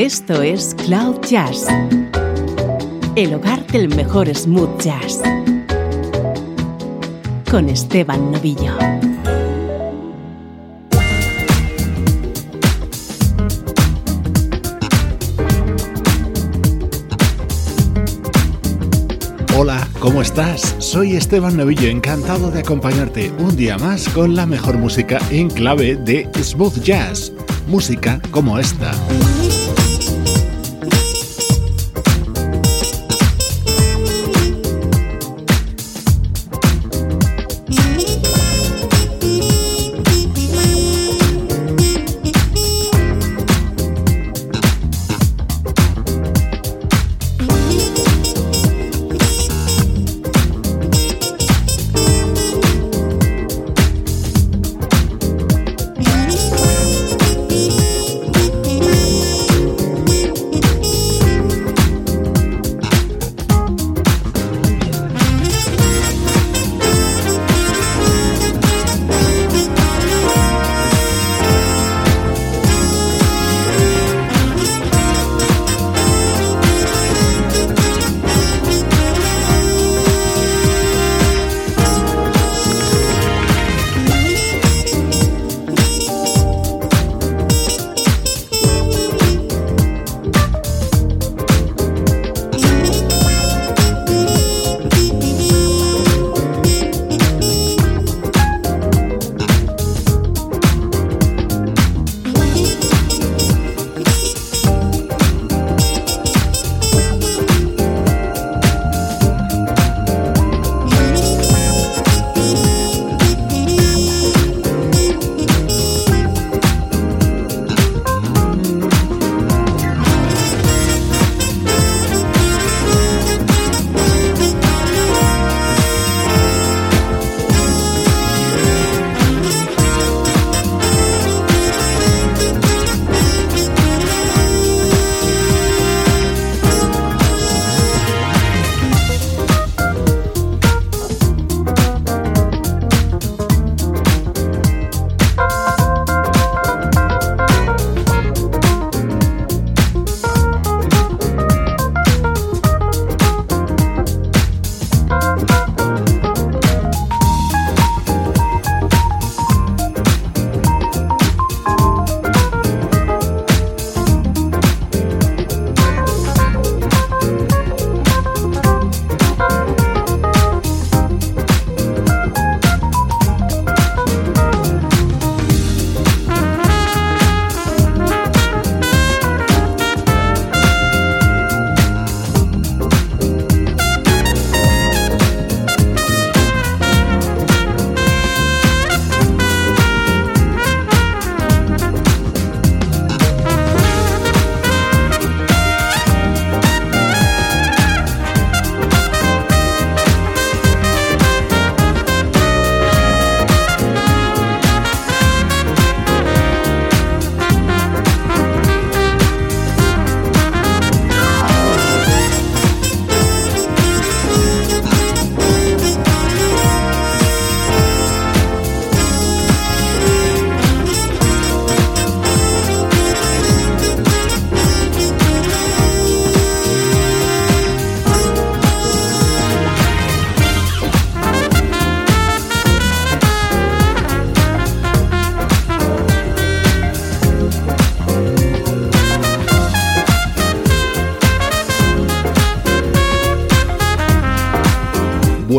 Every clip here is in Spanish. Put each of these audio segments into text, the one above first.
Esto es Cloud Jazz, el hogar del mejor smooth jazz, con Esteban Novillo. Hola, ¿cómo estás? Soy Esteban Novillo, encantado de acompañarte un día más con la mejor música en clave de smooth jazz, música como esta.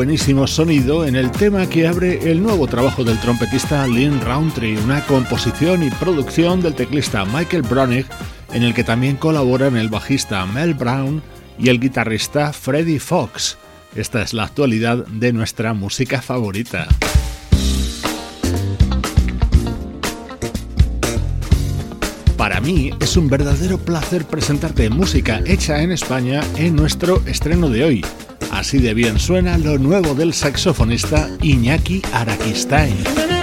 Buenísimo sonido en el tema que abre el nuevo trabajo del trompetista Lynn Roundtree, una composición y producción del teclista Michael Bronig, en el que también colaboran el bajista Mel Brown y el guitarrista Freddie Fox. Esta es la actualidad de nuestra música favorita. Mí es un verdadero placer presentarte música hecha en España en nuestro estreno de hoy. Así de bien suena lo nuevo del saxofonista Iñaki Araquistain.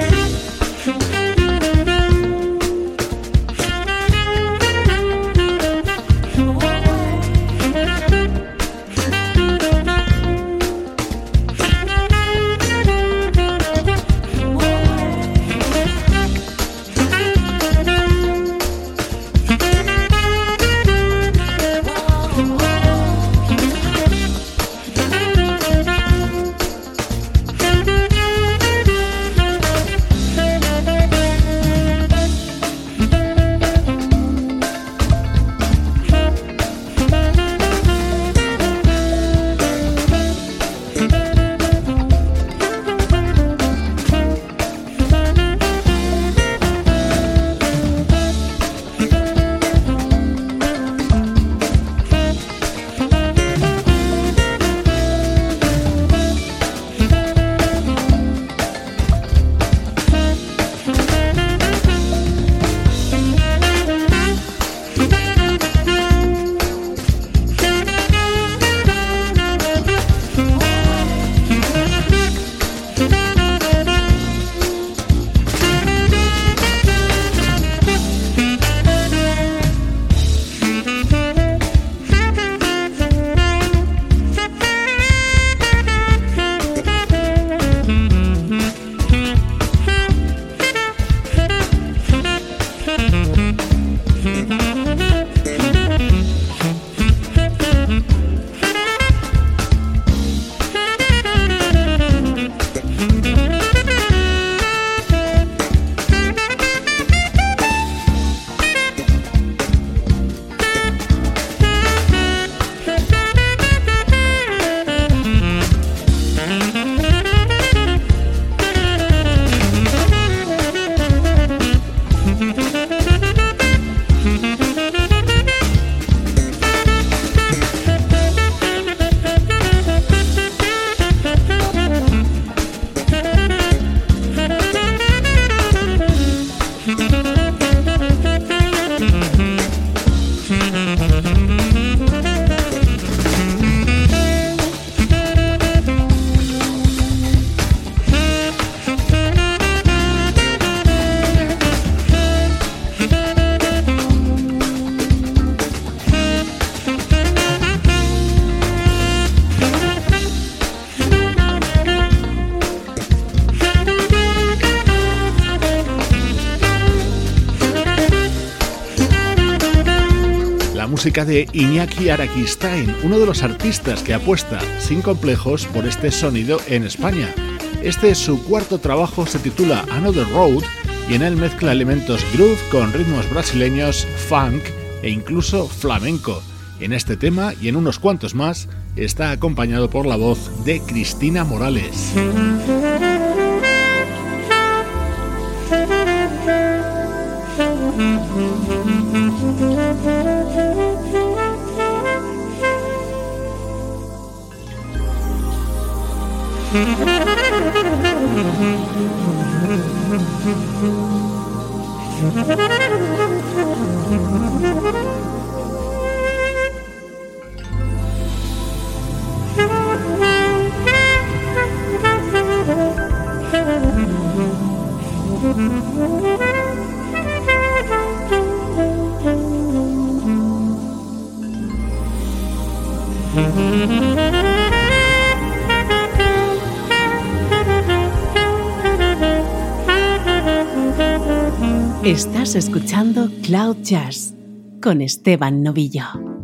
Música de Iñaki Arakistain, uno de los artistas que apuesta sin complejos por este sonido en España. Este es su cuarto trabajo, se titula Another Road y en él mezcla elementos groove con ritmos brasileños, funk e incluso flamenco. En este tema y en unos cuantos más está acompañado por la voz de Cristina Morales. Estás escuchando Cloud Jazz con Esteban Novillo.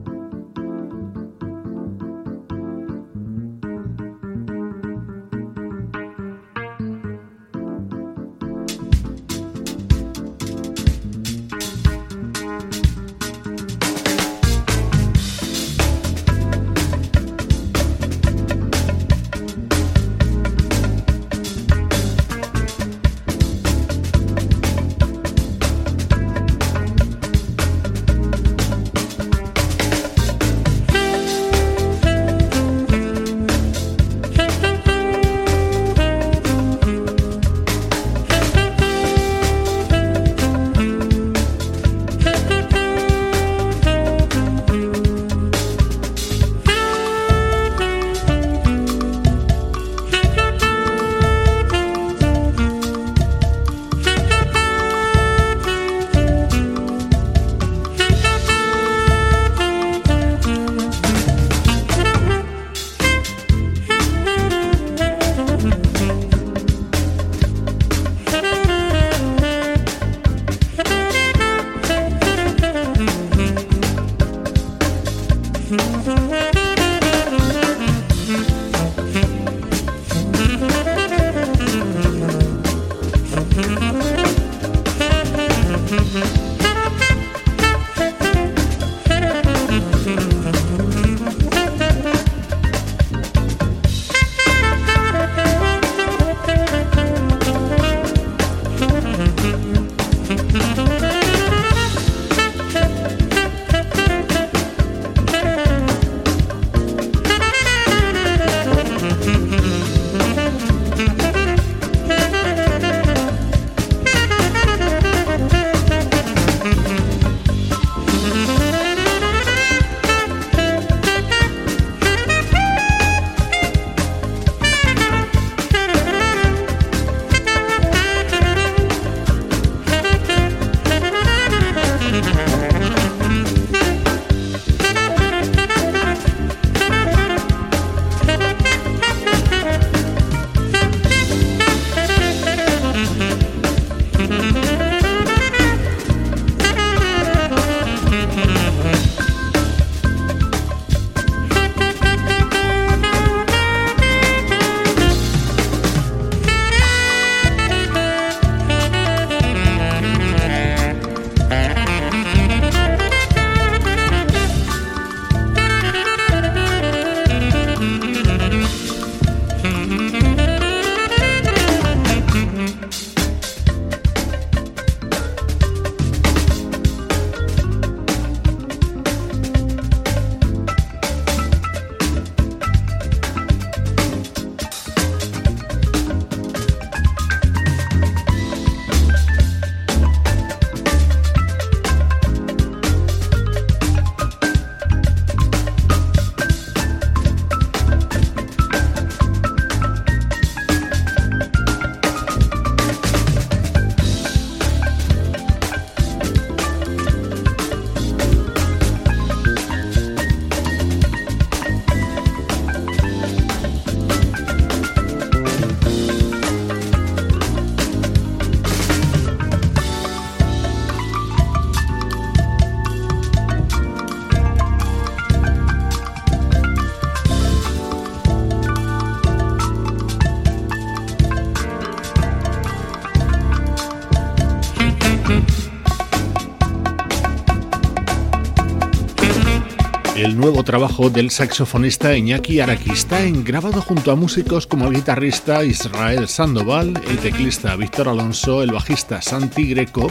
El nuevo trabajo del saxofonista Iñaki Araquistain, grabado junto a músicos como el guitarrista Israel Sandoval, el teclista Víctor Alonso, el bajista Santi Greco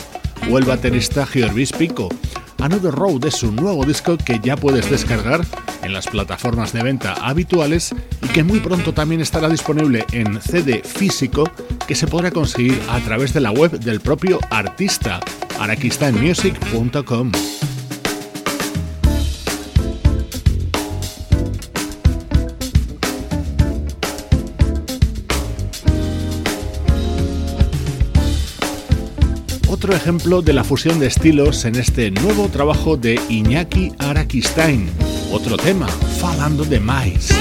o el baterista Giorvis Pico. Another Road es un nuevo disco que ya puedes descargar en las plataformas de venta habituales y que muy pronto también estará disponible en CD físico que se podrá conseguir a través de la web del propio artista, araquistainmusic.com. otro ejemplo de la fusión de estilos en este nuevo trabajo de Iñaki Arakistain. Otro tema, Falando de Mais.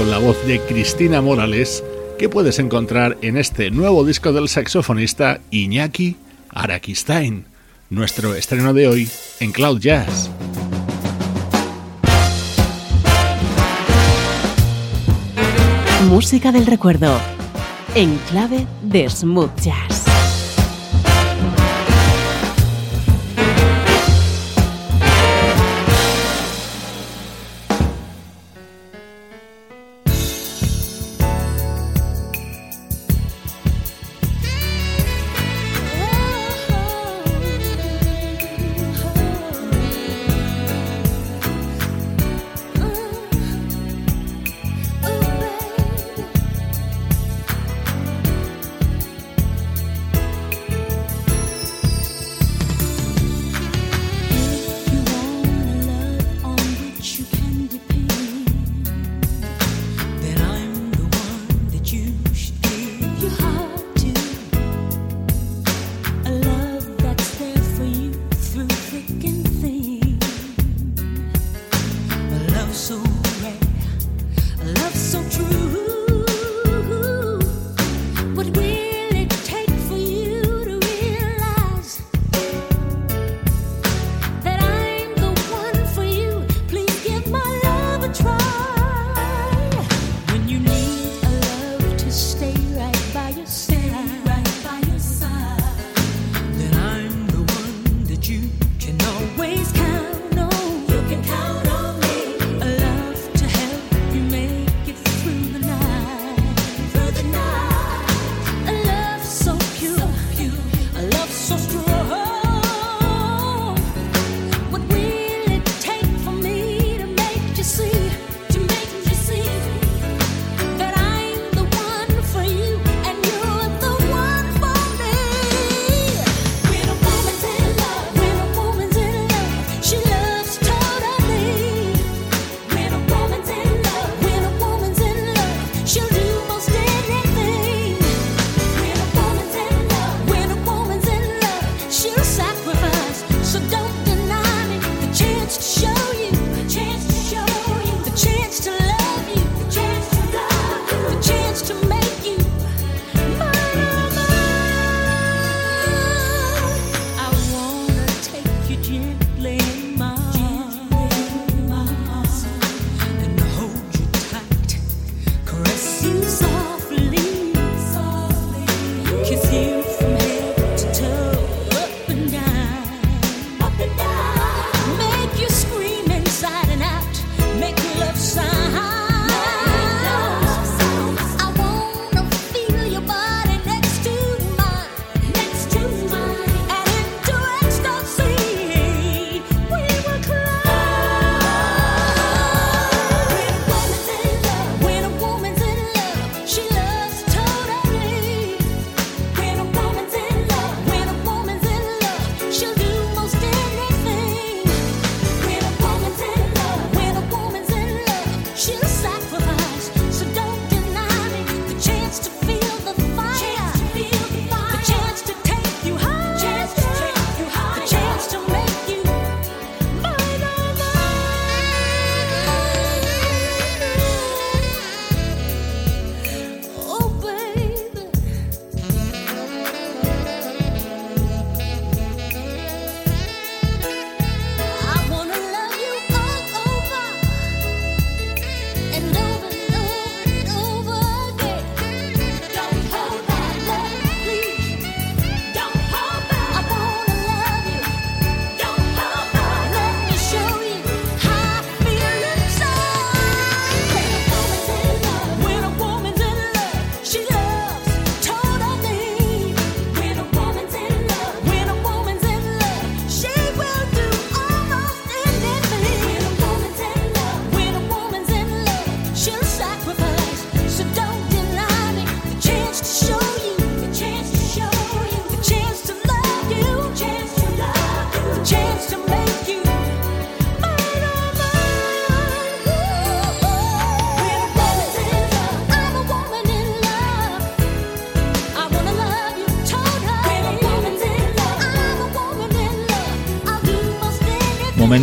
Con la voz de Cristina Morales que puedes encontrar en este nuevo disco del saxofonista Iñaki Arakistain, nuestro estreno de hoy en Cloud Jazz. Música del recuerdo, en clave de smooth jazz.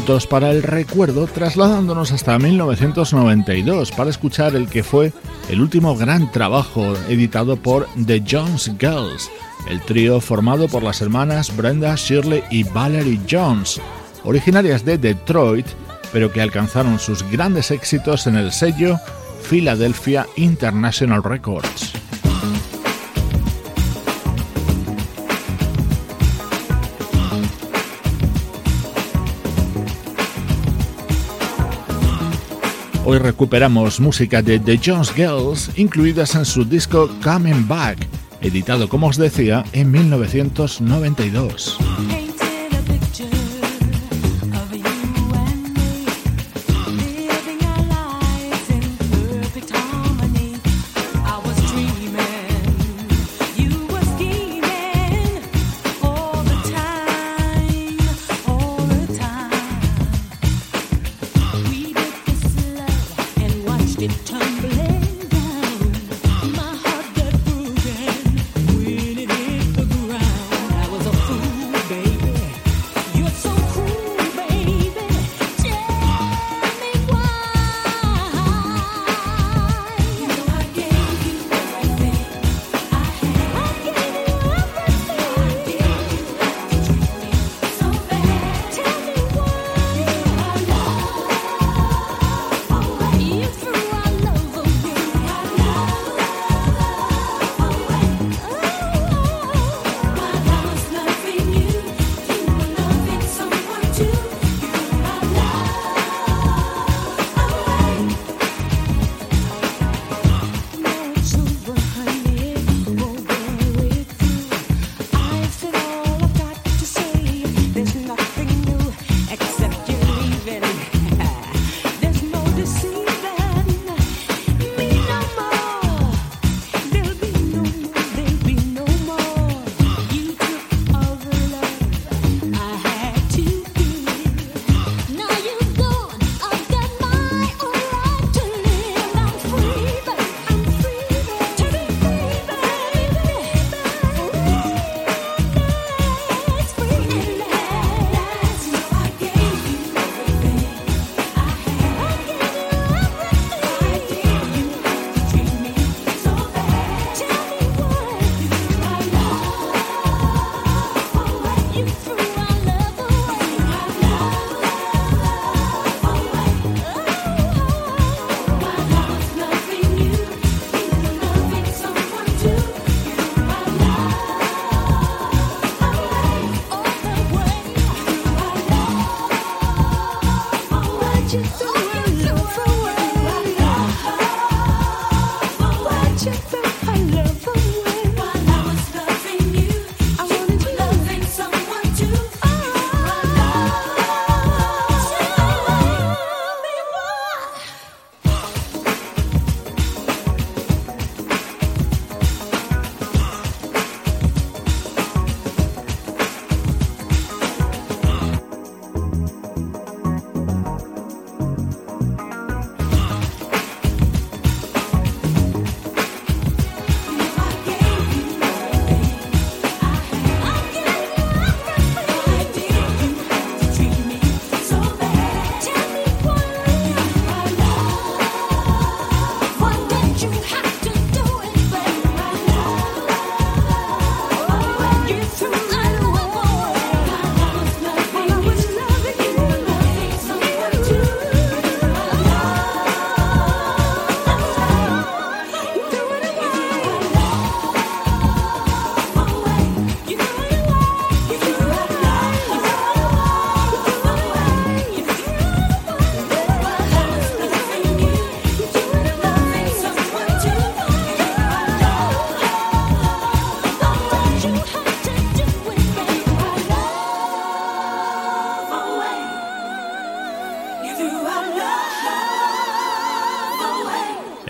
Para el recuerdo, trasladándonos hasta 1992 para escuchar el que fue el último gran trabajo editado por The Jones Girls, el trío formado por las hermanas Brenda, Shirley y Valerie Jones, originarias de Detroit, pero que alcanzaron sus grandes éxitos en el sello Philadelphia International Records. Hoy recuperamos música de The Jones Girls incluidas en su disco Coming Back, editado como os decía en 1992.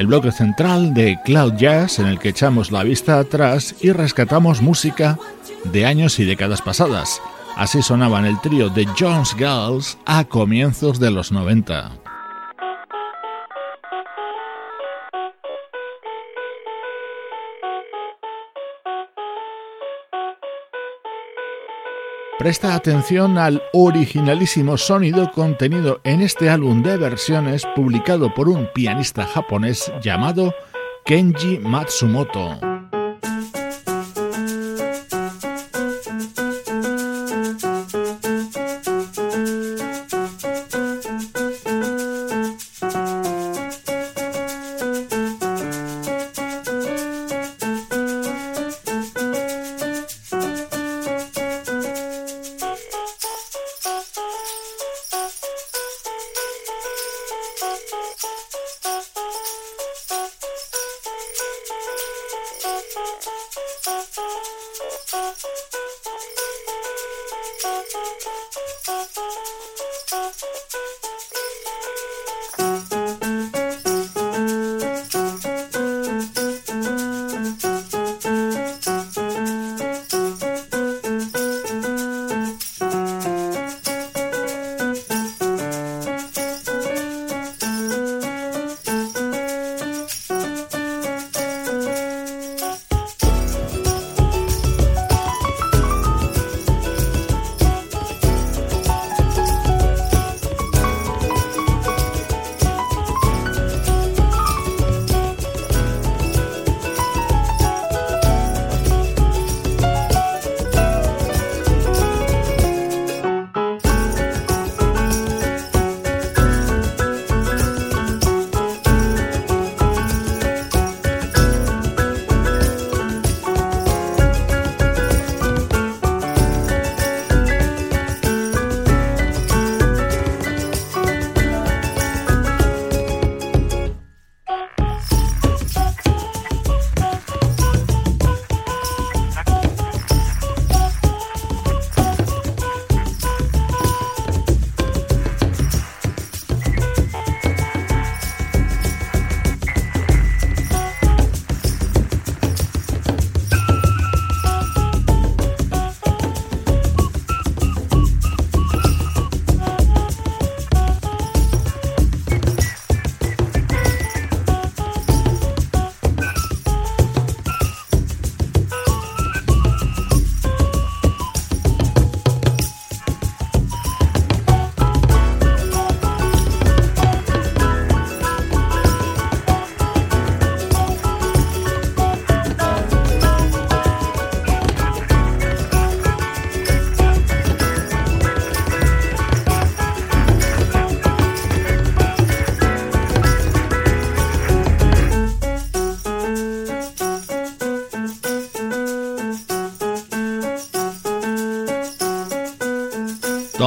Bloque central de Cloud Jazz en el que echamos la vista atrás y rescatamos música de años y décadas pasadas. Así sonaban el trío de Jones Girls a comienzos de los 90. Presta atención al originalísimo sonido contenido en este álbum de versiones publicado por un pianista japonés llamado Kenji Matsumoto.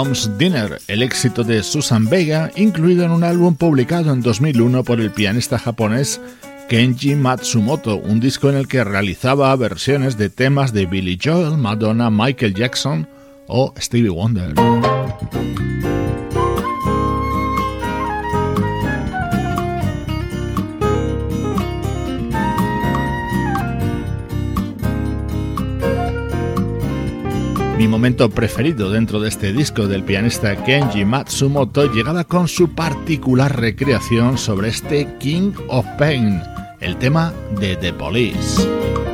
Comes Dinner, el éxito de Susan Vega, incluido en un álbum publicado en 2001 por el pianista japonés Kenji Matsumoto, un disco en el que realizaba versiones de temas de Billy Joel, Madonna, Michael Jackson o Stevie Wonder. Momento preferido dentro de este disco del pianista Kenji Matsumoto llegaba con su particular recreación sobre este King of Pain, el tema de The Police.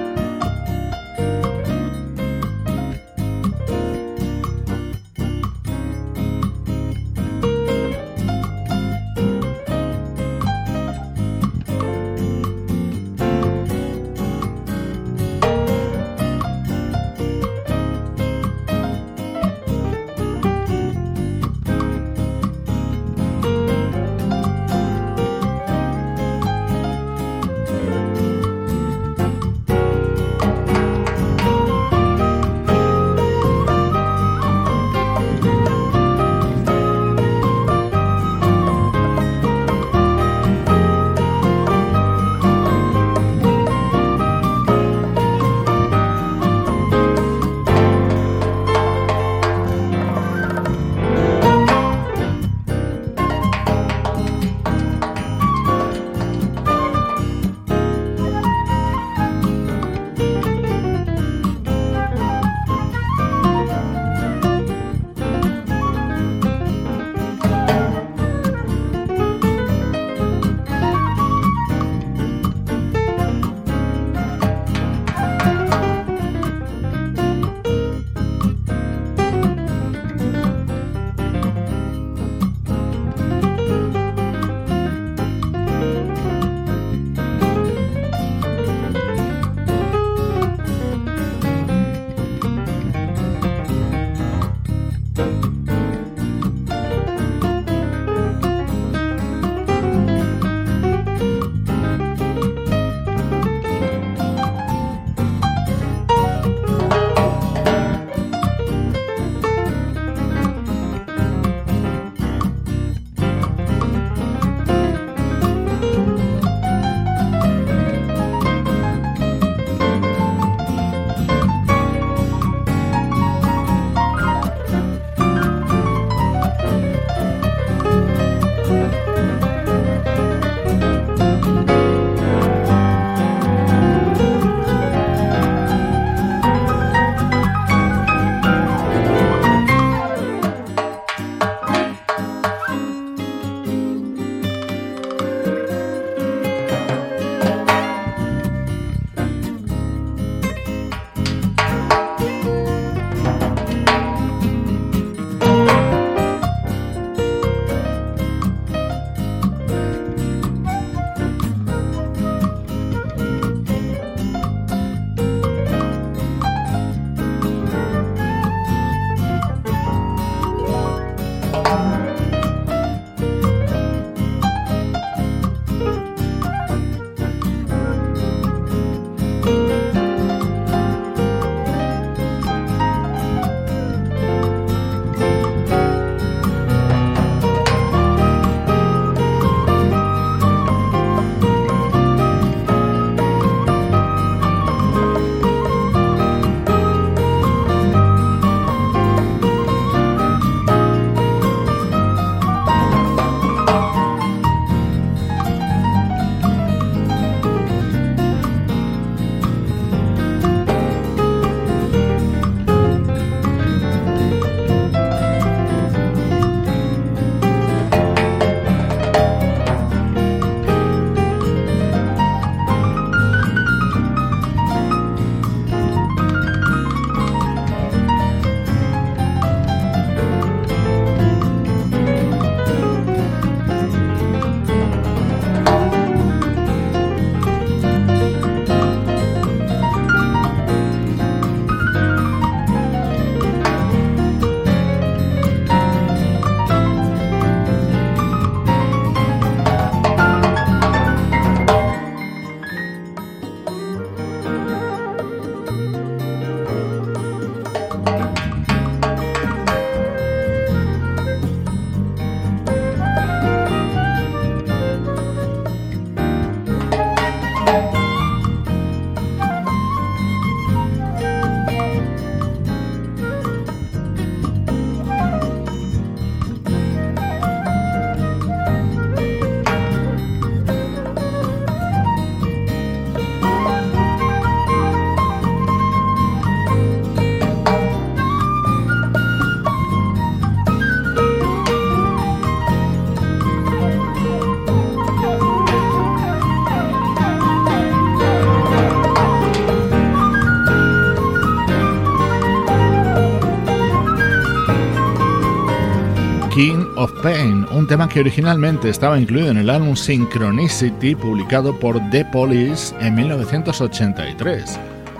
Of Pain, un tema que originalmente estaba incluido en el álbum Synchronicity publicado por The Police en 1983.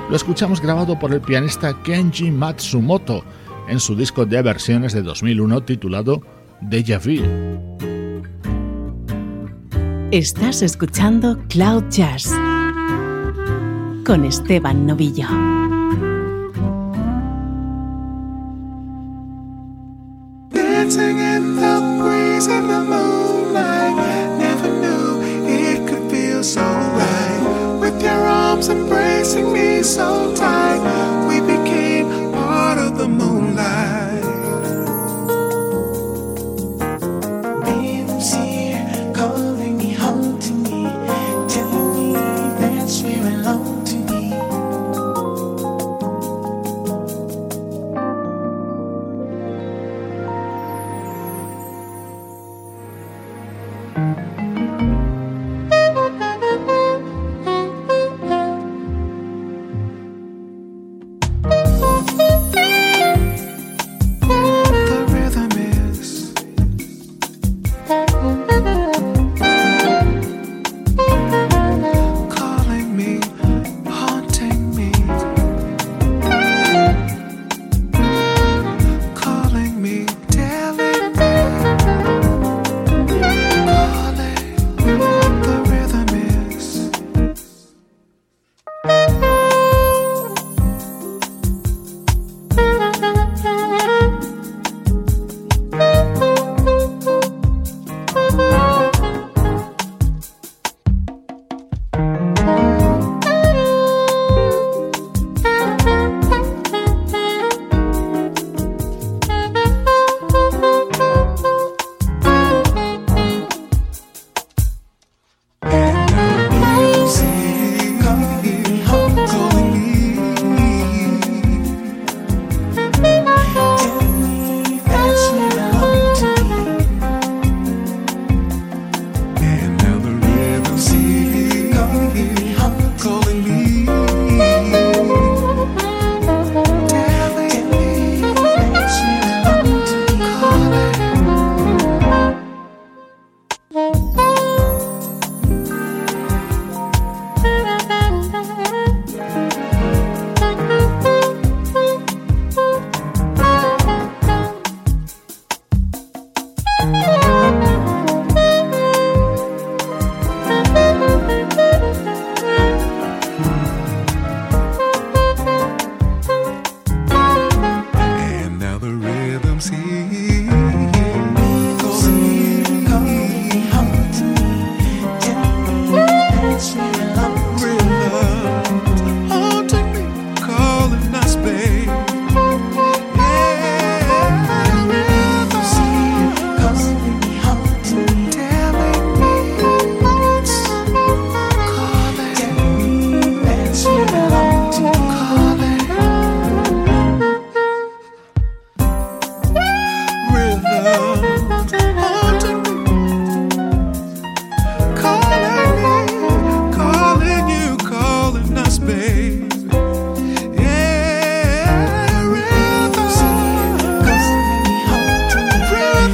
Lo escuchamos grabado por el pianista Kenji Matsumoto en su disco de versiones de 2001 titulado Deja Vu. Estás escuchando Cloud Jazz con Esteban Novillo.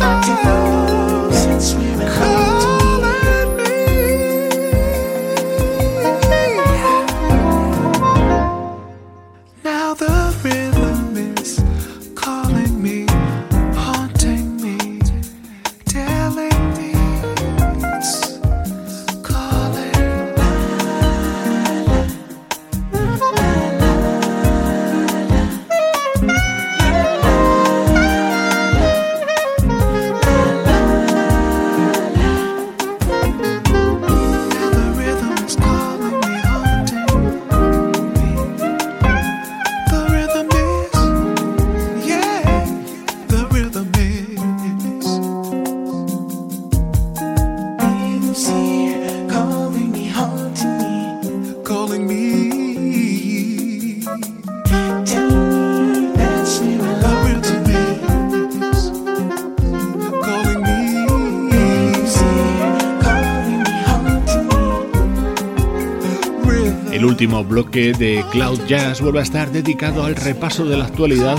Oh. bloque de Cloud Jazz vuelve a estar dedicado al repaso de la actualidad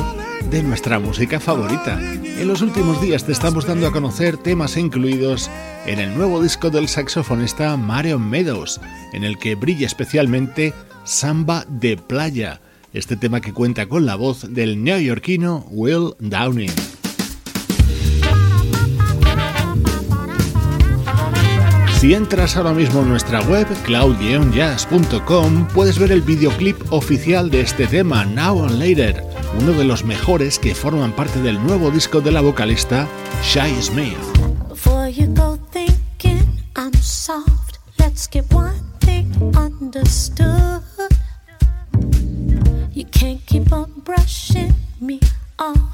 de nuestra música favorita. En los últimos días te estamos dando a conocer temas incluidos en el nuevo disco del saxofonista Marion Meadows, en el que brilla especialmente Samba de Playa, este tema que cuenta con la voz del neoyorquino Will Downing. Si entras ahora mismo en nuestra web cloud-jazz.com puedes ver el videoclip oficial de este tema Now and Later, uno de los mejores que forman parte del nuevo disco de la vocalista Shai Smith. You can't keep on brushing me off.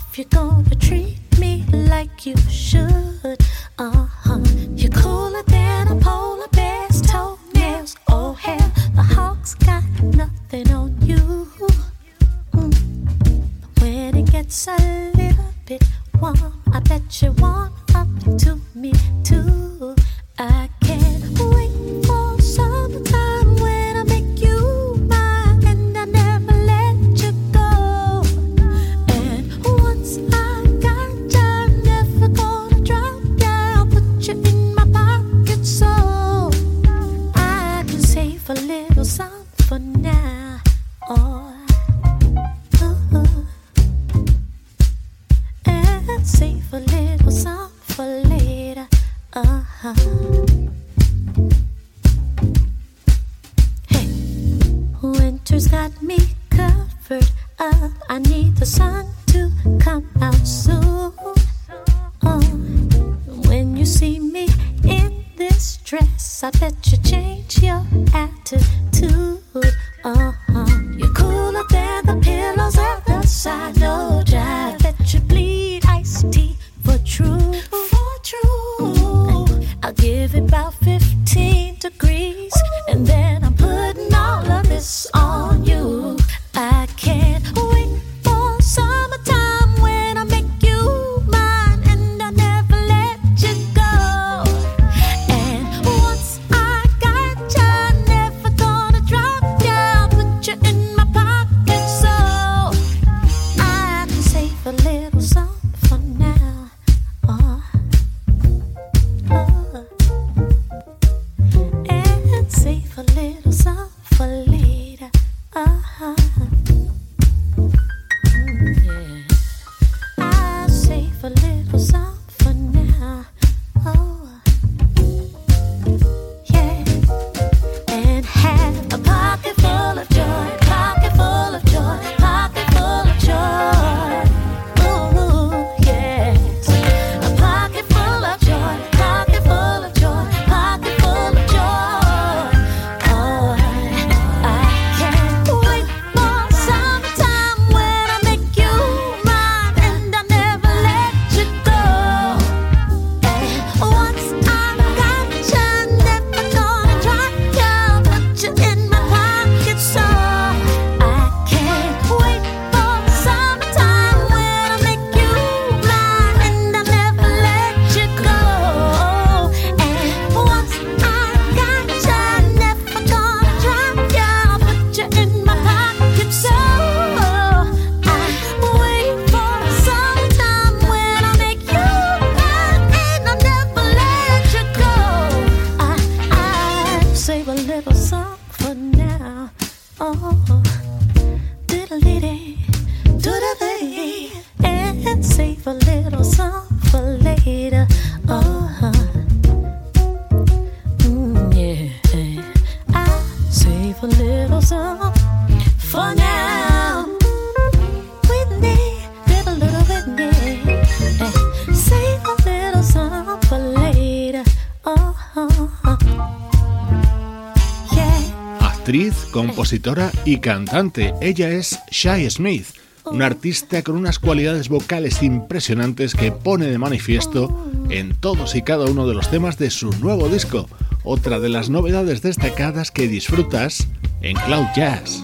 actriz, compositora y cantante. Ella es Shai Smith, una oh. artista con unas cualidades vocales impresionantes que pone de manifiesto en todos y cada uno de los temas de su nuevo disco, otra de las novedades destacadas que disfrutas en Cloud Jazz.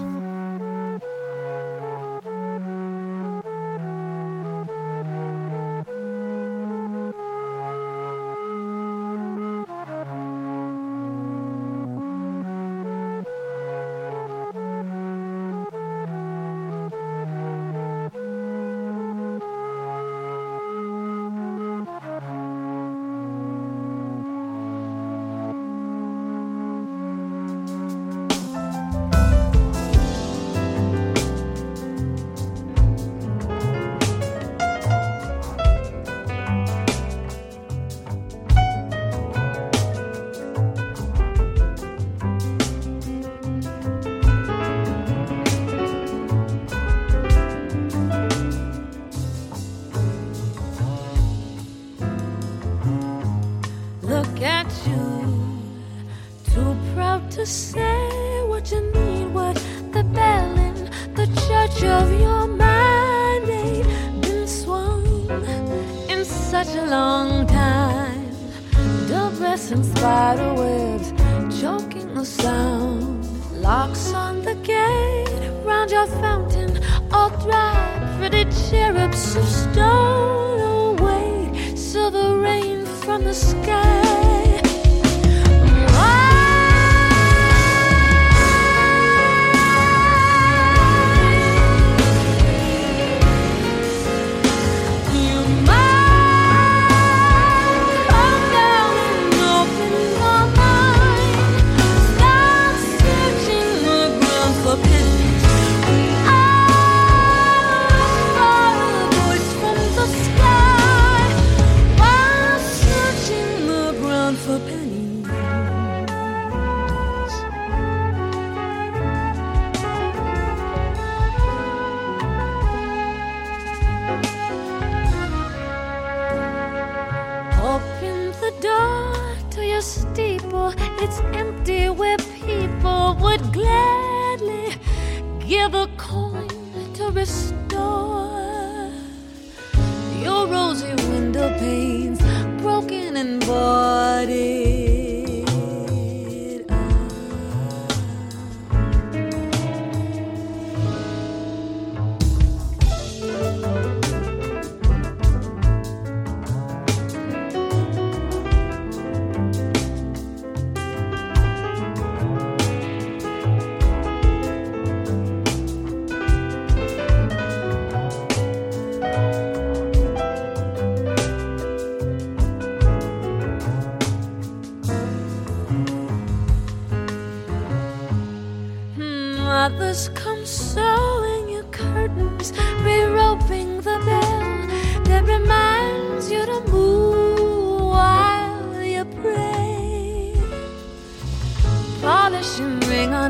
sky.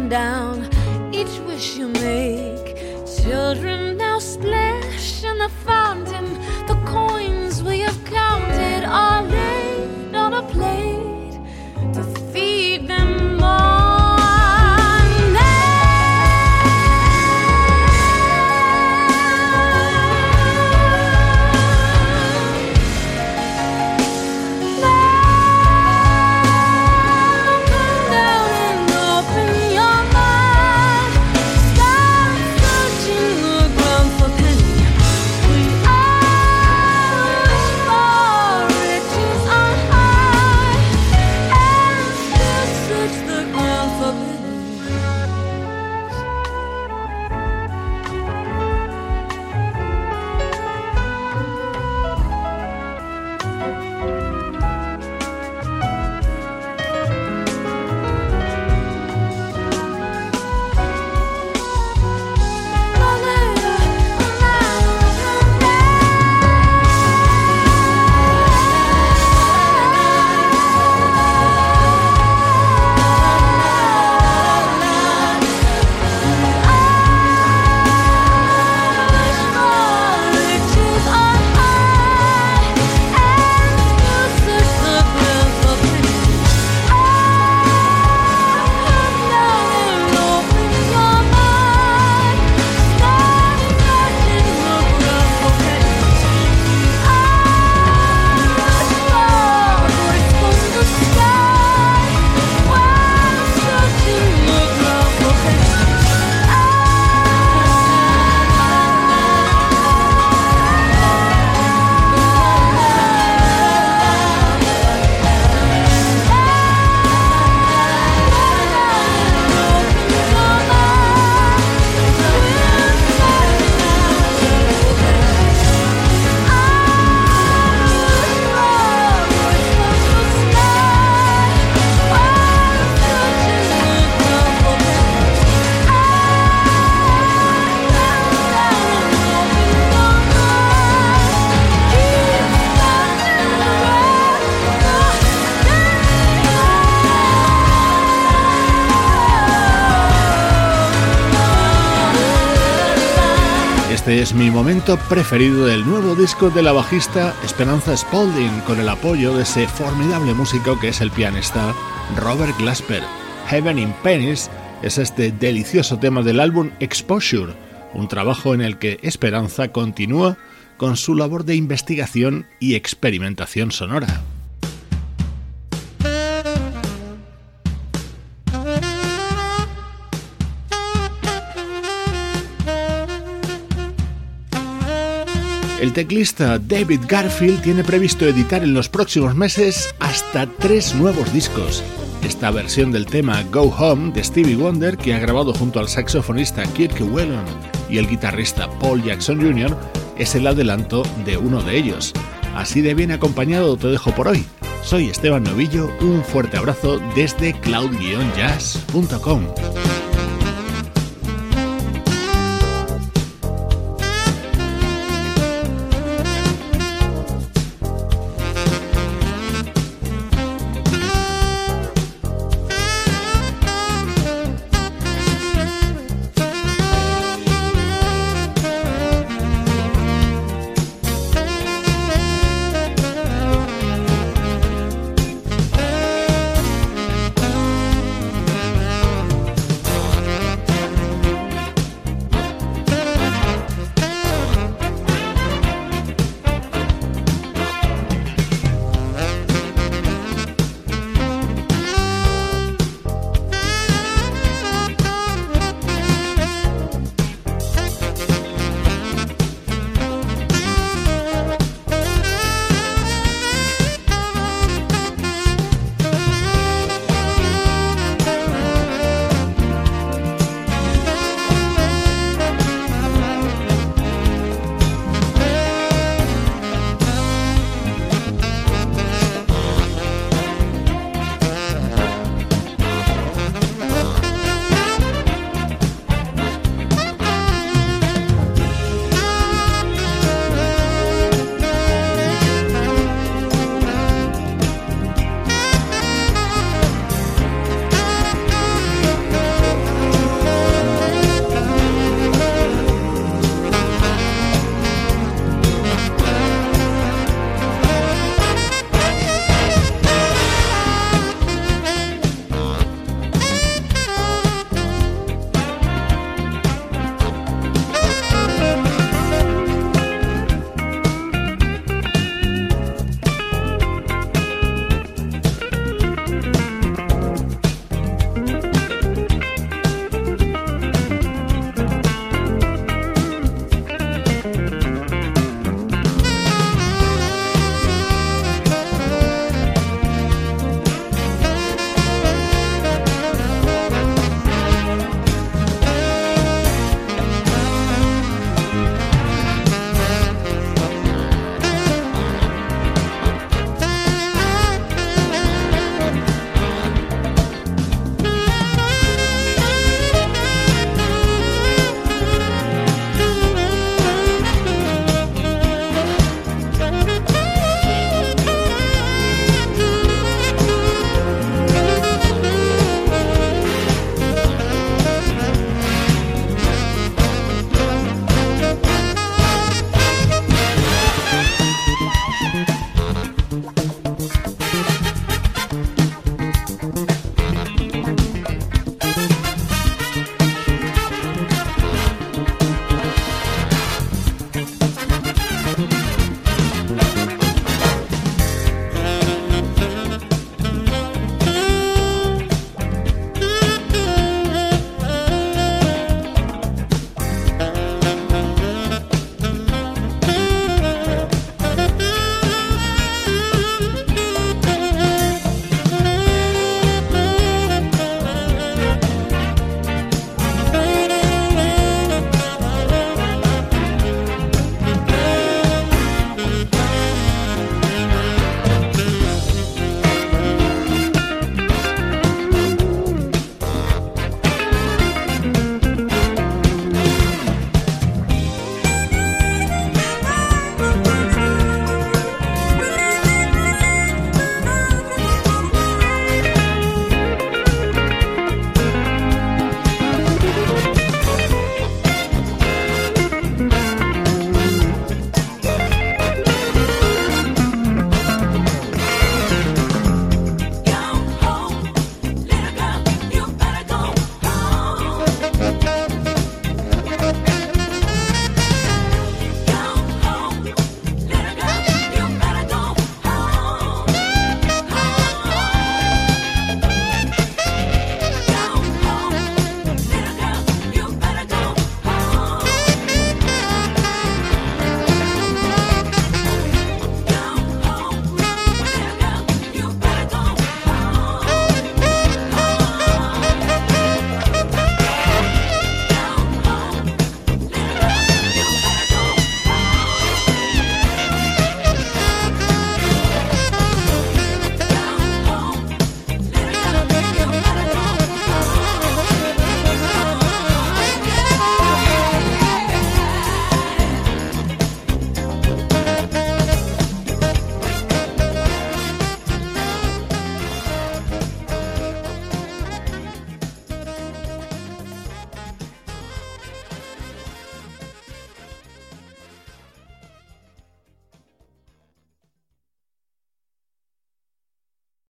down each wish you make. Children now splash in the fire. Momento preferido del nuevo disco de la bajista Esperanza Spalding con el apoyo de ese formidable músico que es el pianista Robert Glasper. Heaven in Pennies es este delicioso tema del álbum Exposure, un trabajo en el que Esperanza continúa con su labor de investigación y experimentación sonora. El teclista David Garfield tiene previsto editar en los próximos meses hasta tres nuevos discos. Esta versión del tema Go Home de Stevie Wonder, que ha grabado junto al saxofonista Kirk Whelan y el guitarrista Paul Jackson Jr., es el adelanto de uno de ellos. Así de bien acompañado te dejo por hoy. Soy Esteban Novillo, un fuerte abrazo desde cloud-jazz.com.